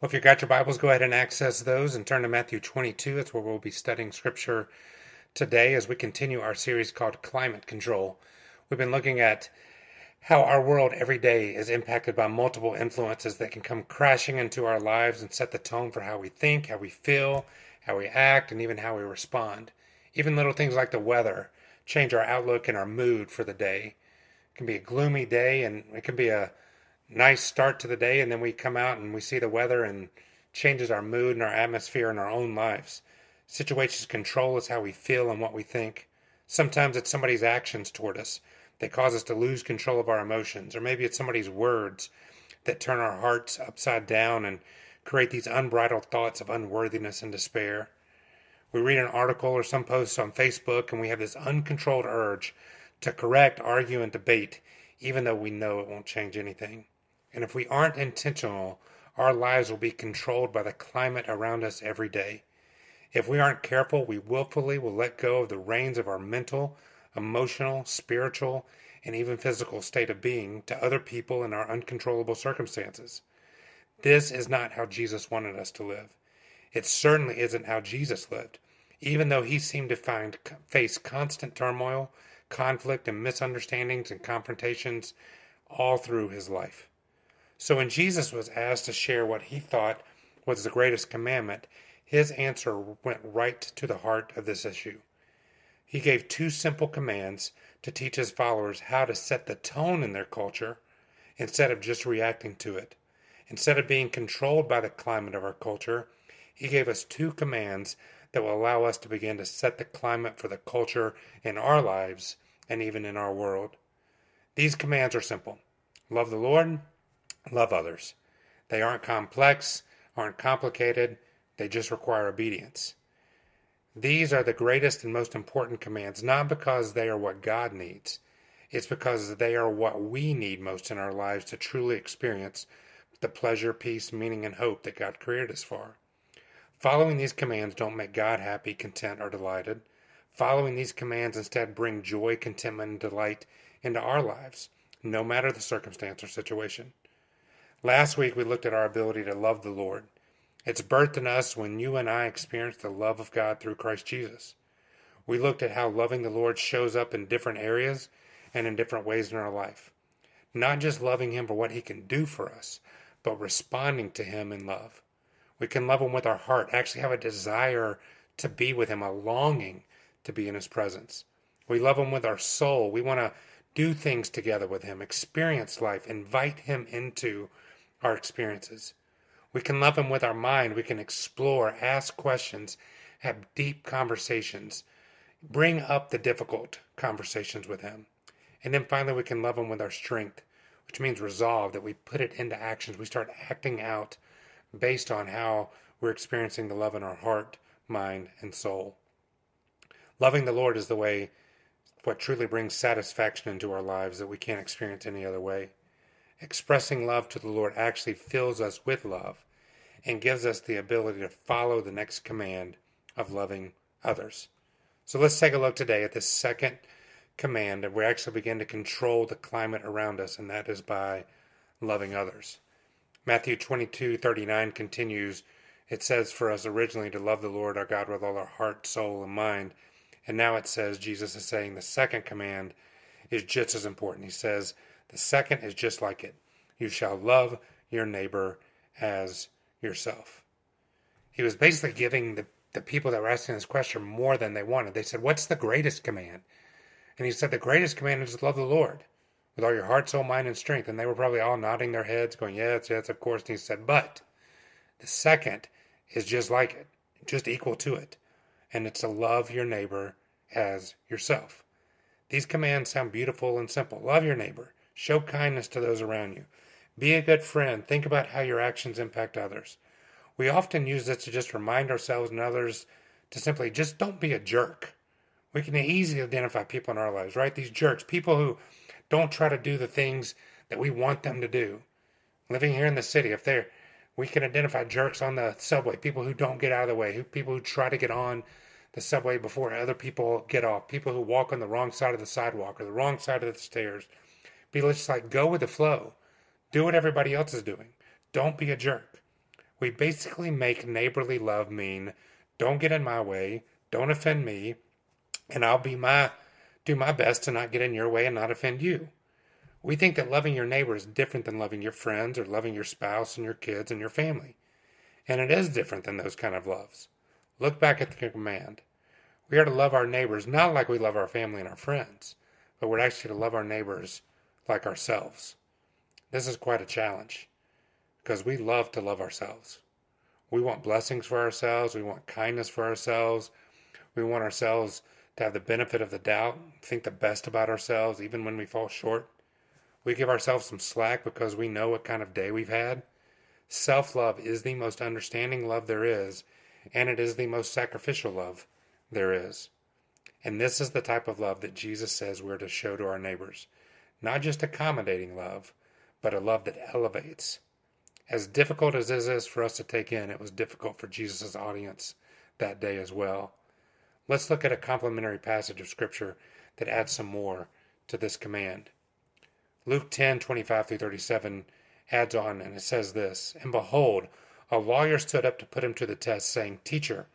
Well, if you've got your Bibles, go ahead and access those and turn to Matthew 22. That's where we'll be studying Scripture today as we continue our series called Climate Control. We've been looking at how our world every day is impacted by multiple influences that can come crashing into our lives and set the tone for how we think, how we feel, how we act, and even how we respond. Even little things like the weather change our outlook and our mood for the day. It can be a gloomy day and it can be a nice start to the day and then we come out and we see the weather and changes our mood and our atmosphere in our own lives. Situations control us how we feel and what we think. Sometimes it's somebody's actions toward us that cause us to lose control of our emotions, or maybe it's somebody's words that turn our hearts upside down and create these unbridled thoughts of unworthiness and despair. We read an article or some post on Facebook and we have this uncontrolled urge to correct, argue, and debate, even though we know it won't change anything. And if we aren't intentional, our lives will be controlled by the climate around us every day. If we aren't careful, we willfully will let go of the reins of our mental, emotional, spiritual, and even physical state of being to other people in our uncontrollable circumstances. This is not how Jesus wanted us to live. It certainly isn't how Jesus lived, even though he seemed to find face constant turmoil, conflict, and misunderstandings and confrontations all through his life. So when Jesus was asked to share what he thought was the greatest commandment, his answer went right to the heart of this issue. He gave two simple commands to teach his followers how to set the tone in their culture instead of just reacting to it. Instead of being controlled by the climate of our culture, he gave us two commands that will allow us to begin to set the climate for the culture in our lives and even in our world. These commands are simple love the Lord love others. They aren't complex, aren't complicated, they just require obedience. These are the greatest and most important commands, not because they are what God needs. It's because they are what we need most in our lives to truly experience the pleasure, peace, meaning, and hope that God created us for. Following these commands don't make God happy, content, or delighted. Following these commands instead bring joy, contentment, and delight into our lives, no matter the circumstance or situation. Last week we looked at our ability to love the Lord. It's birthed in us when you and I experience the love of God through Christ Jesus. We looked at how loving the Lord shows up in different areas and in different ways in our life. Not just loving Him for what He can do for us, but responding to Him in love. We can love Him with our heart, actually have a desire to be with Him, a longing to be in His presence. We love Him with our soul. We want to do things together with Him, experience life, invite Him into our experiences. We can love Him with our mind. We can explore, ask questions, have deep conversations, bring up the difficult conversations with Him. And then finally, we can love Him with our strength, which means resolve, that we put it into actions. We start acting out based on how we're experiencing the love in our heart, mind, and soul. Loving the Lord is the way, what truly brings satisfaction into our lives that we can't experience any other way. Expressing love to the Lord actually fills us with love and gives us the ability to follow the next command of loving others. So let's take a look today at this second command, and we actually begin to control the climate around us, and that is by loving others. Matthew 22 39 continues. It says for us originally to love the Lord our God with all our heart, soul, and mind. And now it says, Jesus is saying the second command is just as important. He says, the second is just like it you shall love your neighbor as yourself. He was basically giving the, the people that were asking this question more than they wanted. They said, What's the greatest command? And he said, The greatest command is to love the Lord with all your heart, soul, mind, and strength. And they were probably all nodding their heads, going, Yes, yes, of course. And he said, But the second is just like it, just equal to it. And it's to love your neighbor as yourself. These commands sound beautiful and simple. Love your neighbor. Show kindness to those around you. Be a good friend. Think about how your actions impact others. We often use this to just remind ourselves and others to simply just don't be a jerk. We can easily identify people in our lives, right? These jerks, people who don't try to do the things that we want them to do. Living here in the city, if they're, we can identify jerks on the subway, people who don't get out of the way, who people who try to get on the subway before other people get off, people who walk on the wrong side of the sidewalk or the wrong side of the stairs, be just like go with the flow. Do what everybody else is doing. Don't be a jerk. we basically make neighborly love mean don't get in my way, don't offend me, and I'll be my do my best to not get in your way and not offend you. We think that loving your neighbor is different than loving your friends or loving your spouse and your kids and your family. And it is different than those kind of loves. Look back at the command. We are to love our neighbors not like we love our family and our friends, but we're actually to love our neighbors like ourselves. This is quite a challenge because we love to love ourselves. We want blessings for ourselves, we want kindness for ourselves, we want ourselves to have the benefit of the doubt, think the best about ourselves even when we fall short. We give ourselves some slack because we know what kind of day we've had. Self love is the most understanding love there is, and it is the most sacrificial love there is. And this is the type of love that Jesus says we're to show to our neighbors. Not just accommodating love, but a love that elevates. As difficult as this is for us to take in, it was difficult for Jesus' audience that day as well. Let's look at a complementary passage of Scripture that adds some more to this command. Luke 10 25 through 37 adds on, and it says this And behold, a lawyer stood up to put him to the test, saying, Teacher,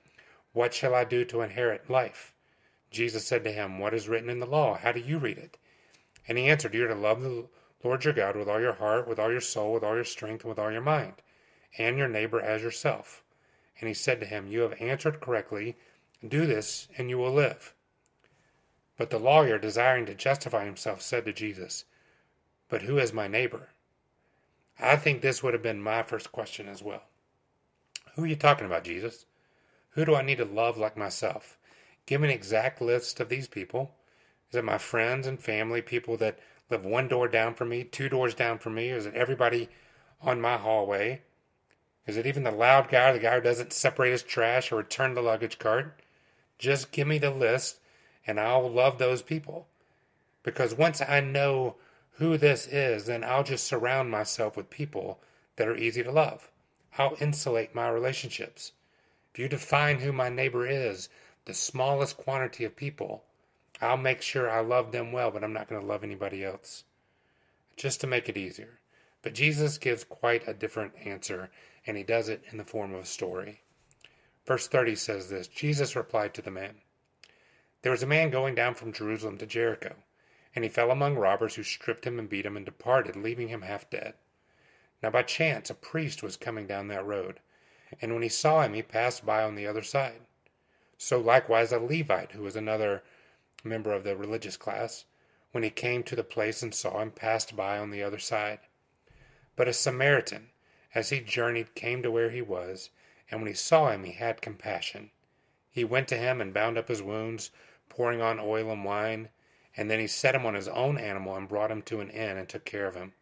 what shall I do to inherit life? Jesus said to him, What is written in the law? How do you read it? And he answered, You are to love the Lord your God with all your heart, with all your soul, with all your strength, and with all your mind, and your neighbor as yourself. And he said to him, You have answered correctly. Do this, and you will live. But the lawyer, desiring to justify himself, said to Jesus, but who is my neighbor? I think this would have been my first question as well. Who are you talking about, Jesus? Who do I need to love like myself? Give me an exact list of these people. Is it my friends and family, people that live one door down from me, two doors down from me? Is it everybody on my hallway? Is it even the loud guy, the guy who doesn't separate his trash or return the luggage cart? Just give me the list and I'll love those people. Because once I know who this is, then I'll just surround myself with people that are easy to love. I'll insulate my relationships. If you define who my neighbor is, the smallest quantity of people, I'll make sure I love them well, but I'm not going to love anybody else. Just to make it easier. But Jesus gives quite a different answer, and he does it in the form of a story. Verse 30 says this Jesus replied to the man There was a man going down from Jerusalem to Jericho and he fell among robbers who stripped him and beat him and departed, leaving him half dead. Now by chance a priest was coming down that road, and when he saw him he passed by on the other side. So likewise a Levite, who was another member of the religious class, when he came to the place and saw him, passed by on the other side. But a Samaritan, as he journeyed, came to where he was, and when he saw him he had compassion. He went to him and bound up his wounds, pouring on oil and wine and then he set him on his own animal and brought him to an inn and took care of him.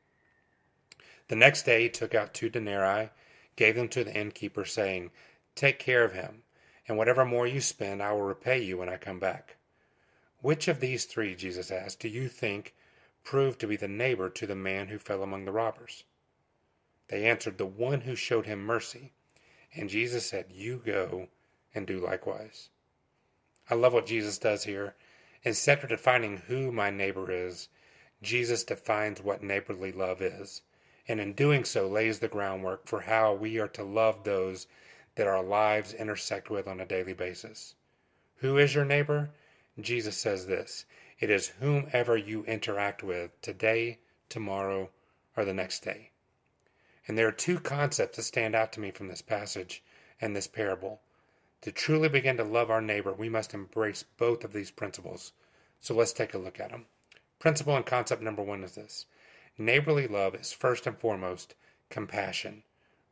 The next day he took out two denarii, gave them to the innkeeper, saying, Take care of him, and whatever more you spend, I will repay you when I come back. Which of these three, Jesus asked, do you think proved to be the neighbor to the man who fell among the robbers? They answered, The one who showed him mercy. And Jesus said, You go and do likewise. I love what Jesus does here. Instead of defining who my neighbor is, Jesus defines what neighborly love is, and in doing so lays the groundwork for how we are to love those that our lives intersect with on a daily basis. Who is your neighbor? Jesus says this it is whomever you interact with today, tomorrow, or the next day. And there are two concepts that stand out to me from this passage and this parable. To truly begin to love our neighbor, we must embrace both of these principles. So let's take a look at them. Principle and concept number one is this neighborly love is first and foremost compassion.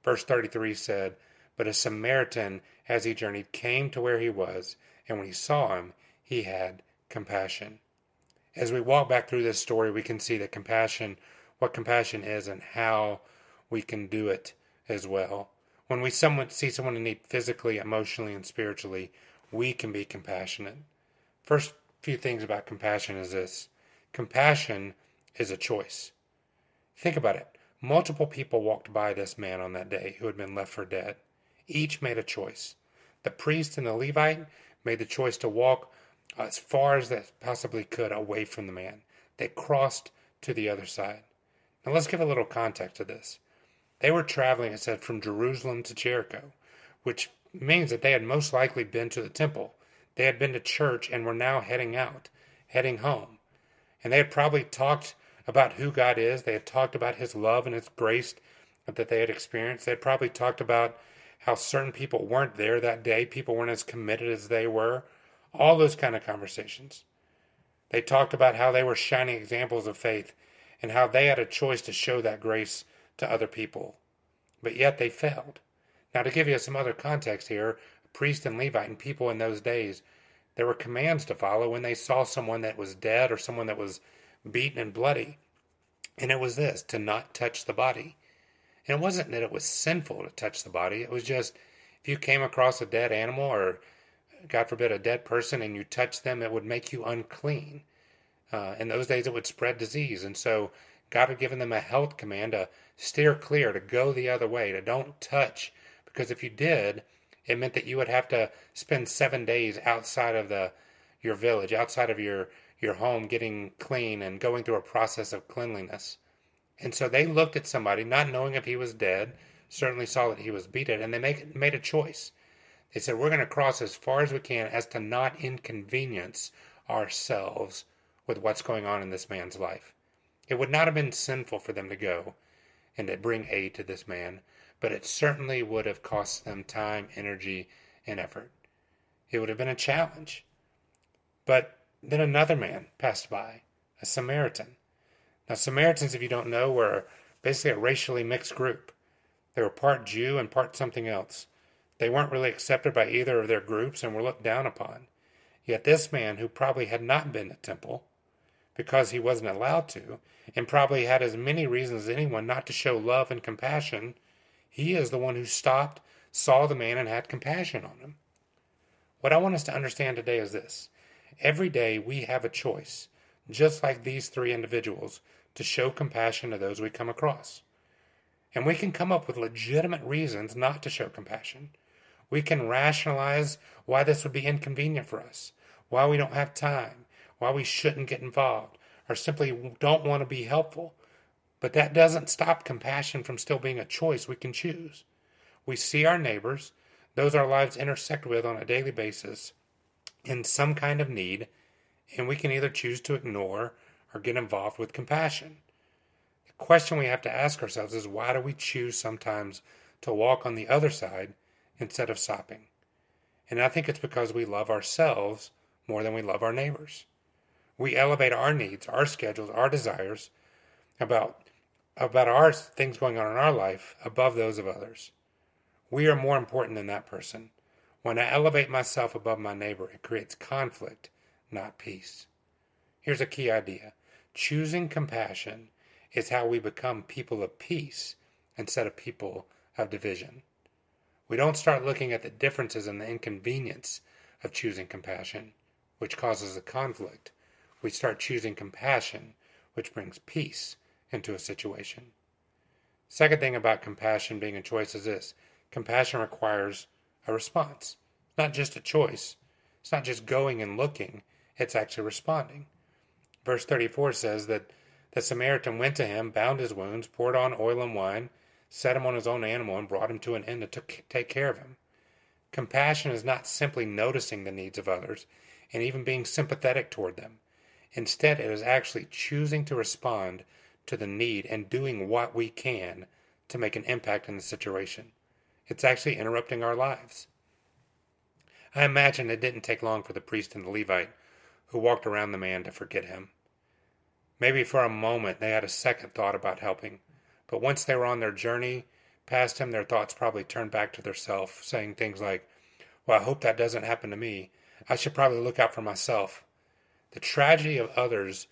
Verse 33 said, But a Samaritan, as he journeyed, came to where he was, and when he saw him, he had compassion. As we walk back through this story, we can see that compassion, what compassion is, and how we can do it as well. When we someone, see someone in need physically, emotionally, and spiritually, we can be compassionate. First few things about compassion is this compassion is a choice. Think about it. Multiple people walked by this man on that day who had been left for dead. Each made a choice. The priest and the Levite made the choice to walk as far as they possibly could away from the man. They crossed to the other side. Now let's give a little context to this. They were traveling, it said, from Jerusalem to Jericho, which means that they had most likely been to the temple. They had been to church and were now heading out, heading home. And they had probably talked about who God is. They had talked about His love and His grace that they had experienced. They had probably talked about how certain people weren't there that day, people weren't as committed as they were, all those kind of conversations. They talked about how they were shining examples of faith and how they had a choice to show that grace to other people. But yet they failed. Now, to give you some other context here, priest and Levite and people in those days, there were commands to follow when they saw someone that was dead or someone that was beaten and bloody. And it was this to not touch the body. And it wasn't that it was sinful to touch the body, it was just if you came across a dead animal or, God forbid, a dead person and you touch them, it would make you unclean. Uh, in those days, it would spread disease. And so God had given them a health command to steer clear, to go the other way, to don't touch. Because if you did, it meant that you would have to spend seven days outside of the your village, outside of your your home, getting clean and going through a process of cleanliness. And so they looked at somebody, not knowing if he was dead, certainly saw that he was beaten, and they make, made a choice. They said, We're going to cross as far as we can as to not inconvenience ourselves with what's going on in this man's life. It would not have been sinful for them to go and to bring aid to this man, but it certainly would have cost them time, energy, and effort. It would have been a challenge. But then another man passed by, a Samaritan. Now, Samaritans, if you don't know, were basically a racially mixed group. They were part Jew and part something else. They weren't really accepted by either of their groups and were looked down upon. Yet this man, who probably had not been to temple because he wasn't allowed to, and probably had as many reasons as anyone not to show love and compassion, he is the one who stopped, saw the man, and had compassion on him. What I want us to understand today is this every day we have a choice, just like these three individuals, to show compassion to those we come across. And we can come up with legitimate reasons not to show compassion. We can rationalize why this would be inconvenient for us, why we don't have time, why we shouldn't get involved, or simply don't want to be helpful. But that doesn't stop compassion from still being a choice we can choose. We see our neighbors, those our lives intersect with on a daily basis, in some kind of need, and we can either choose to ignore or get involved with compassion. The question we have to ask ourselves is why do we choose sometimes to walk on the other side instead of stopping? And I think it's because we love ourselves more than we love our neighbors. We elevate our needs, our schedules, our desires about about our things going on in our life above those of others. We are more important than that person. When I elevate myself above my neighbor, it creates conflict, not peace. Here's a key idea Choosing compassion is how we become people of peace instead of people of division. We don't start looking at the differences and the inconvenience of choosing compassion, which causes a conflict. We start choosing compassion, which brings peace into a situation. Second thing about compassion being a choice is this compassion requires a response, not just a choice. It's not just going and looking, it's actually responding. Verse 34 says that the Samaritan went to him, bound his wounds, poured on oil and wine, set him on his own animal, and brought him to an inn to take care of him. Compassion is not simply noticing the needs of others and even being sympathetic toward them. Instead, it is actually choosing to respond to the need and doing what we can to make an impact in the situation. It's actually interrupting our lives. I imagine it didn't take long for the priest and the Levite who walked around the man to forget him. Maybe for a moment they had a second thought about helping, but once they were on their journey past him, their thoughts probably turned back to their self, saying things like, Well, I hope that doesn't happen to me. I should probably look out for myself. The tragedy of others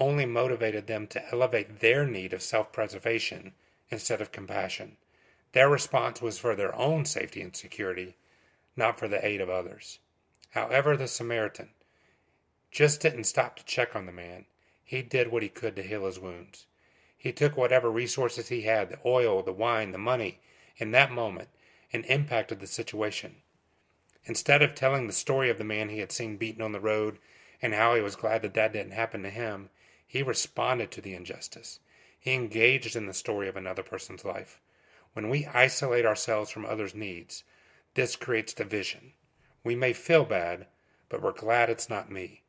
only motivated them to elevate their need of self preservation instead of compassion. Their response was for their own safety and security, not for the aid of others. However, the Samaritan, just didn't stop to check on the man. He did what he could to heal his wounds. He took whatever resources he had the oil, the wine, the money in that moment and impacted the situation. Instead of telling the story of the man he had seen beaten on the road and how he was glad that that didn't happen to him, he responded to the injustice. He engaged in the story of another person's life. When we isolate ourselves from others' needs, this creates division. We may feel bad, but we're glad it's not me.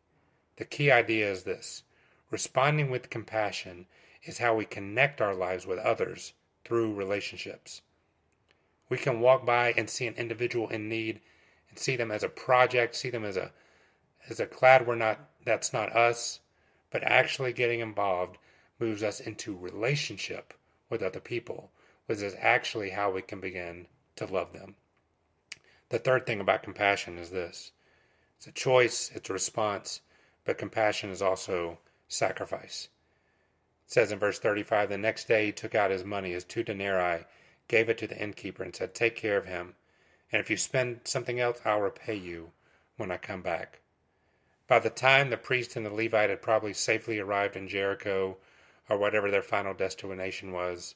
The key idea is this responding with compassion is how we connect our lives with others through relationships. We can walk by and see an individual in need and see them as a project, see them as a as a glad we're not that's not us, but actually getting involved moves us into relationship with other people, which is actually how we can begin to love them. The third thing about compassion is this it's a choice, it's a response, but compassion is also sacrifice. It says in verse 35 The next day he took out his money, his two denarii, gave it to the innkeeper, and said, Take care of him, and if you spend something else, I'll repay you when I come back. By the time the priest and the Levite had probably safely arrived in Jericho or whatever their final destination was,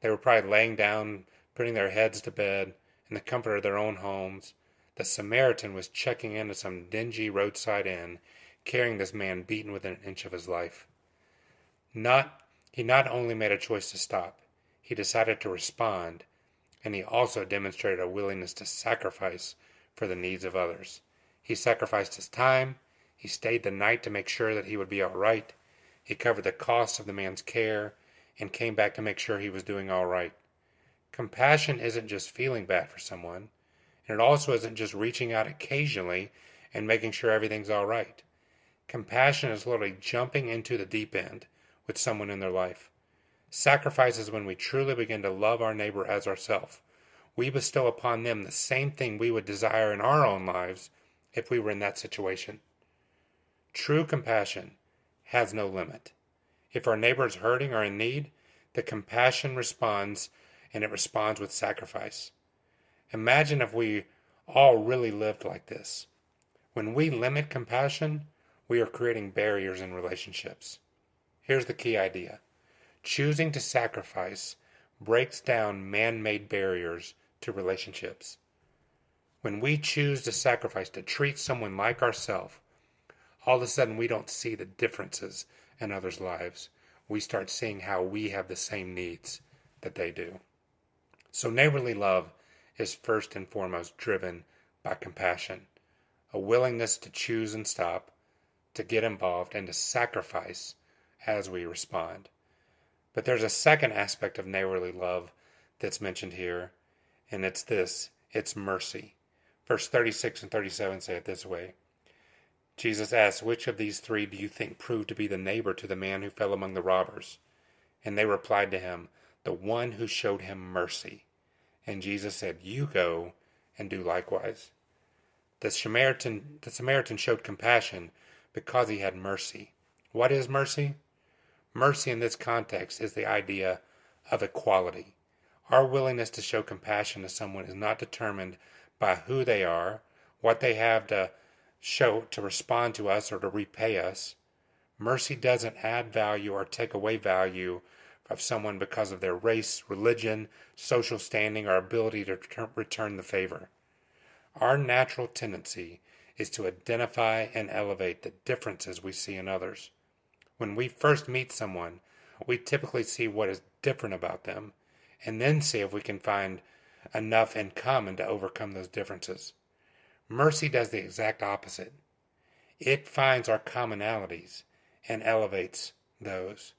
they were probably laying down, putting their heads to bed in the comfort of their own homes. The Samaritan was checking into some dingy roadside inn, carrying this man beaten within an inch of his life. Not he not only made a choice to stop, he decided to respond, and he also demonstrated a willingness to sacrifice for the needs of others. He sacrificed his time. He stayed the night to make sure that he would be all right. He covered the cost of the man's care and came back to make sure he was doing all right. Compassion isn't just feeling bad for someone, and it also isn't just reaching out occasionally and making sure everything's all right. Compassion is literally jumping into the deep end with someone in their life. Sacrifice is when we truly begin to love our neighbor as ourselves. We bestow upon them the same thing we would desire in our own lives if we were in that situation. True compassion has no limit. If our neighbor is hurting or in need, the compassion responds and it responds with sacrifice. Imagine if we all really lived like this. When we limit compassion, we are creating barriers in relationships. Here's the key idea choosing to sacrifice breaks down man made barriers to relationships. When we choose to sacrifice to treat someone like ourselves, all of a sudden we don't see the differences in others' lives. We start seeing how we have the same needs that they do. So, neighborly love is first and foremost driven by compassion, a willingness to choose and stop, to get involved, and to sacrifice as we respond. But there's a second aspect of neighborly love that's mentioned here, and it's this it's mercy. Verse 36 and 37 say it this way Jesus asked, Which of these three do you think proved to be the neighbor to the man who fell among the robbers? And they replied to him, The one who showed him mercy. And Jesus said, You go and do likewise. The Samaritan, the Samaritan showed compassion because he had mercy. What is mercy? Mercy in this context is the idea of equality. Our willingness to show compassion to someone is not determined by who they are, what they have to show to respond to us or to repay us. Mercy doesn't add value or take away value of someone because of their race, religion, social standing, or ability to return the favor. Our natural tendency is to identify and elevate the differences we see in others. When we first meet someone, we typically see what is different about them and then see if we can find enough in common to overcome those differences. Mercy does the exact opposite. It finds our commonalities and elevates those.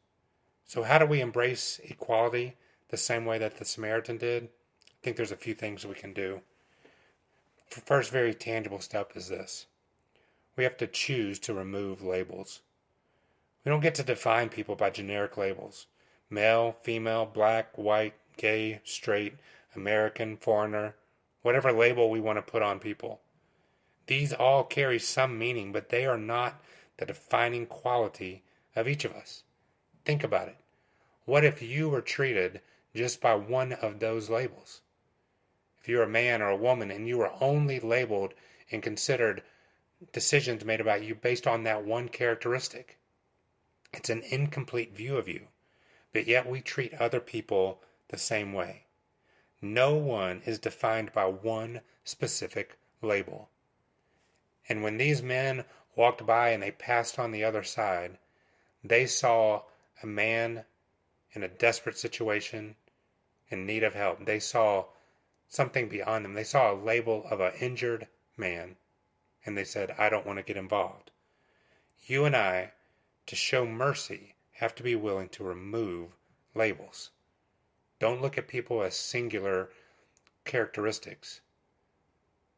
So, how do we embrace equality the same way that the Samaritan did? I think there's a few things we can do. The first, very tangible step is this we have to choose to remove labels. We don't get to define people by generic labels male, female, black, white, gay, straight, American, foreigner, whatever label we want to put on people. These all carry some meaning, but they are not the defining quality of each of us. Think about it. What if you were treated just by one of those labels? If you're a man or a woman and you were only labeled and considered decisions made about you based on that one characteristic, it's an incomplete view of you. But yet we treat other people the same way. No one is defined by one specific label. And when these men walked by and they passed on the other side, they saw a man in a desperate situation, in need of help. They saw something beyond them. They saw a label of an injured man and they said, I don't want to get involved. You and I, to show mercy, have to be willing to remove labels. Don't look at people as singular characteristics,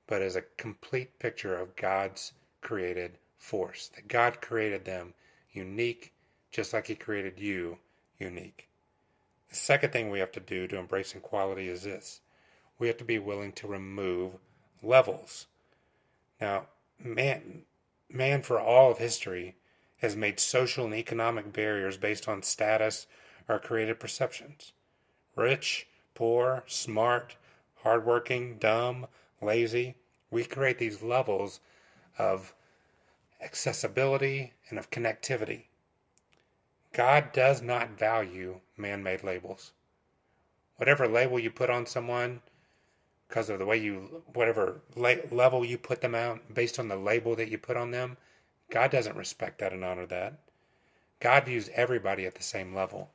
but as a complete picture of God's created force. That God created them unique, just like He created you unique. The second thing we have to do to embrace equality is this we have to be willing to remove levels. Now, man, man for all of history has made social and economic barriers based on status or created perceptions. Rich, poor, smart, hardworking, dumb, lazy. We create these levels of accessibility and of connectivity. God does not value man made labels. Whatever label you put on someone, because of the way you, whatever level you put them out based on the label that you put on them, God doesn't respect that and honor that. God views everybody at the same level.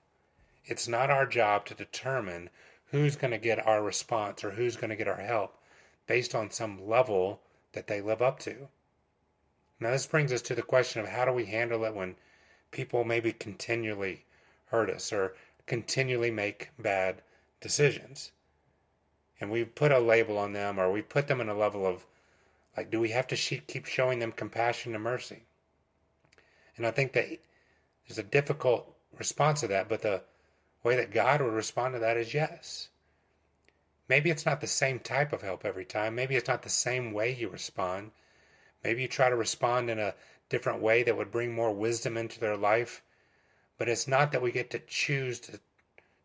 It's not our job to determine who's going to get our response or who's going to get our help based on some level that they live up to. Now, this brings us to the question of how do we handle it when people maybe continually hurt us or continually make bad decisions? and we put a label on them or we put them in a level of like do we have to keep showing them compassion and mercy? And i think that there's a difficult response to that but the way that god would respond to that is yes. Maybe it's not the same type of help every time. Maybe it's not the same way you respond. Maybe you try to respond in a different way that would bring more wisdom into their life but it's not that we get to choose to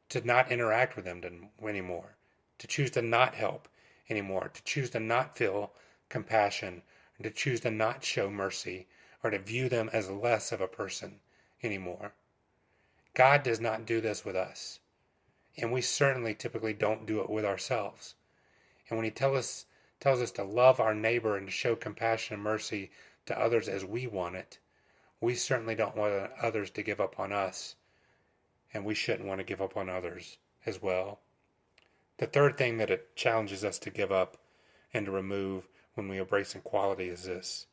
to not interact with them anymore to choose to not help anymore, to choose to not feel compassion, and to choose to not show mercy, or to view them as less of a person anymore. God does not do this with us. And we certainly typically don't do it with ourselves. And when He tell us, tells us to love our neighbor and to show compassion and mercy to others as we want it, we certainly don't want others to give up on us. And we shouldn't want to give up on others as well. The third thing that it challenges us to give up and to remove when we embrace equality is this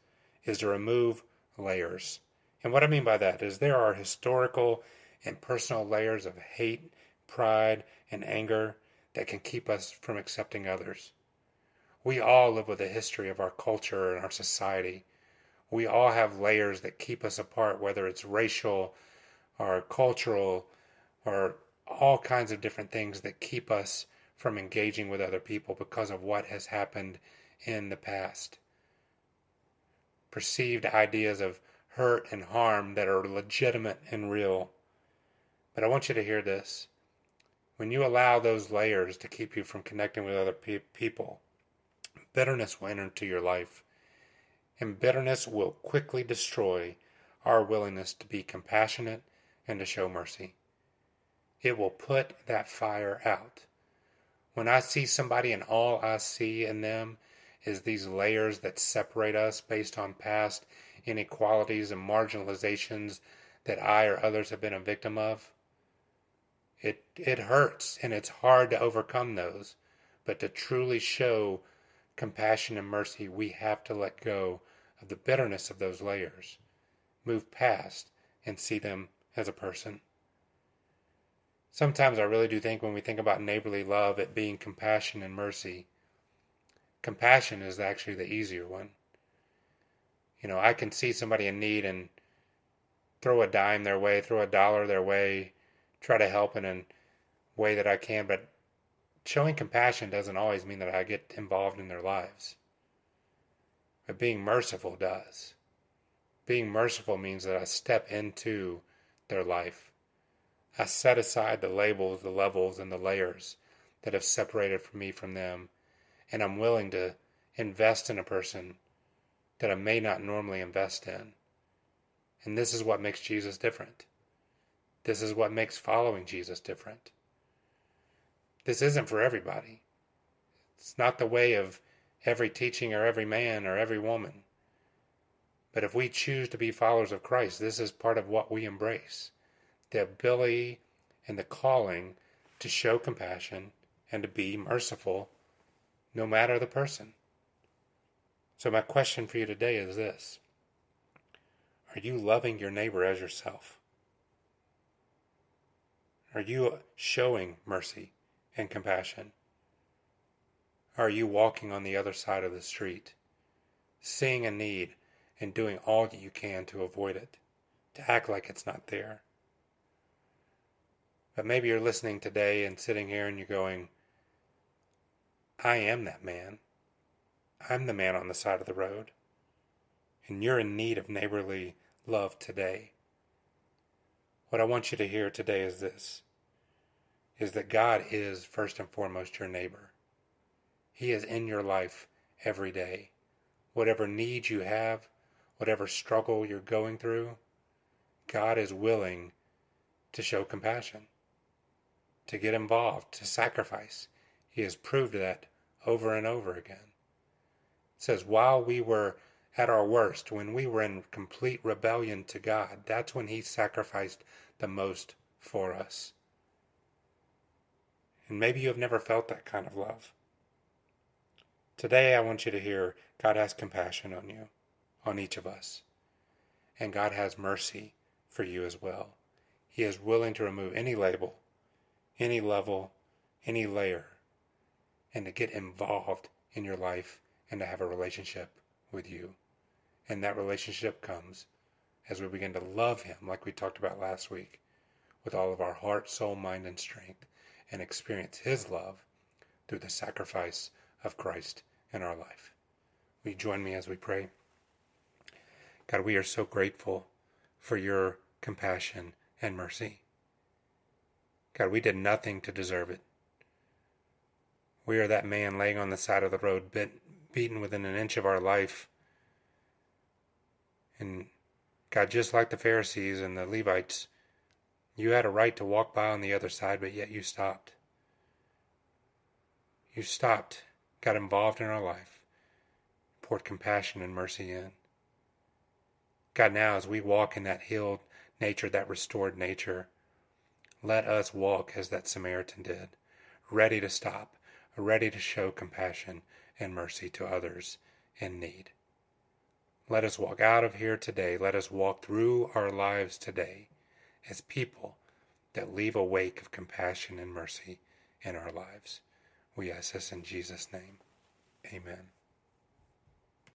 is to remove layers. And what I mean by that is there are historical and personal layers of hate, pride, and anger that can keep us from accepting others. We all live with a history of our culture and our society. We all have layers that keep us apart, whether it's racial or cultural or all kinds of different things that keep us from engaging with other people because of what has happened in the past. Perceived ideas of hurt and harm that are legitimate and real. But I want you to hear this. When you allow those layers to keep you from connecting with other pe- people, bitterness will enter into your life. And bitterness will quickly destroy our willingness to be compassionate and to show mercy. It will put that fire out. When I see somebody and all I see in them is these layers that separate us based on past inequalities and marginalizations that I or others have been a victim of, it, it hurts and it's hard to overcome those. But to truly show compassion and mercy, we have to let go of the bitterness of those layers, move past, and see them as a person. Sometimes I really do think when we think about neighborly love, it being compassion and mercy, compassion is actually the easier one. You know, I can see somebody in need and throw a dime their way, throw a dollar their way, try to help in a way that I can, but showing compassion doesn't always mean that I get involved in their lives. But being merciful does. Being merciful means that I step into their life I set aside the labels, the levels, and the layers that have separated me from them, and I'm willing to invest in a person that I may not normally invest in. And this is what makes Jesus different. This is what makes following Jesus different. This isn't for everybody. It's not the way of every teaching or every man or every woman. But if we choose to be followers of Christ, this is part of what we embrace the ability and the calling to show compassion and to be merciful no matter the person. So, my question for you today is this Are you loving your neighbor as yourself? Are you showing mercy and compassion? Are you walking on the other side of the street, seeing a need and doing all that you can to avoid it, to act like it's not there? But maybe you're listening today and sitting here and you're going, I am that man. I'm the man on the side of the road. And you're in need of neighborly love today. What I want you to hear today is this is that God is first and foremost your neighbor. He is in your life every day. Whatever needs you have, whatever struggle you're going through, God is willing to show compassion, to get involved, to sacrifice. He has proved that over and over again. It says, while we were at our worst, when we were in complete rebellion to God, that's when He sacrificed the most for us. And maybe you have never felt that kind of love. Today, I want you to hear God has compassion on you, on each of us. And God has mercy for you as well. He is willing to remove any label, any level, any layer, and to get involved in your life and to have a relationship with you. And that relationship comes as we begin to love Him, like we talked about last week, with all of our heart, soul, mind, and strength and experience His love through the sacrifice of Christ in our life. Will you join me as we pray? God, we are so grateful for your compassion and mercy. God, we did nothing to deserve it. We are that man laying on the side of the road, bit, beaten within an inch of our life. And God, just like the Pharisees and the Levites, you had a right to walk by on the other side, but yet you stopped. You stopped, got involved in our life, poured compassion and mercy in. God, now as we walk in that healed nature, that restored nature, let us walk as that Samaritan did, ready to stop, ready to show compassion and mercy to others in need. Let us walk out of here today. Let us walk through our lives today as people that leave a wake of compassion and mercy in our lives. We ask this in Jesus' name. Amen.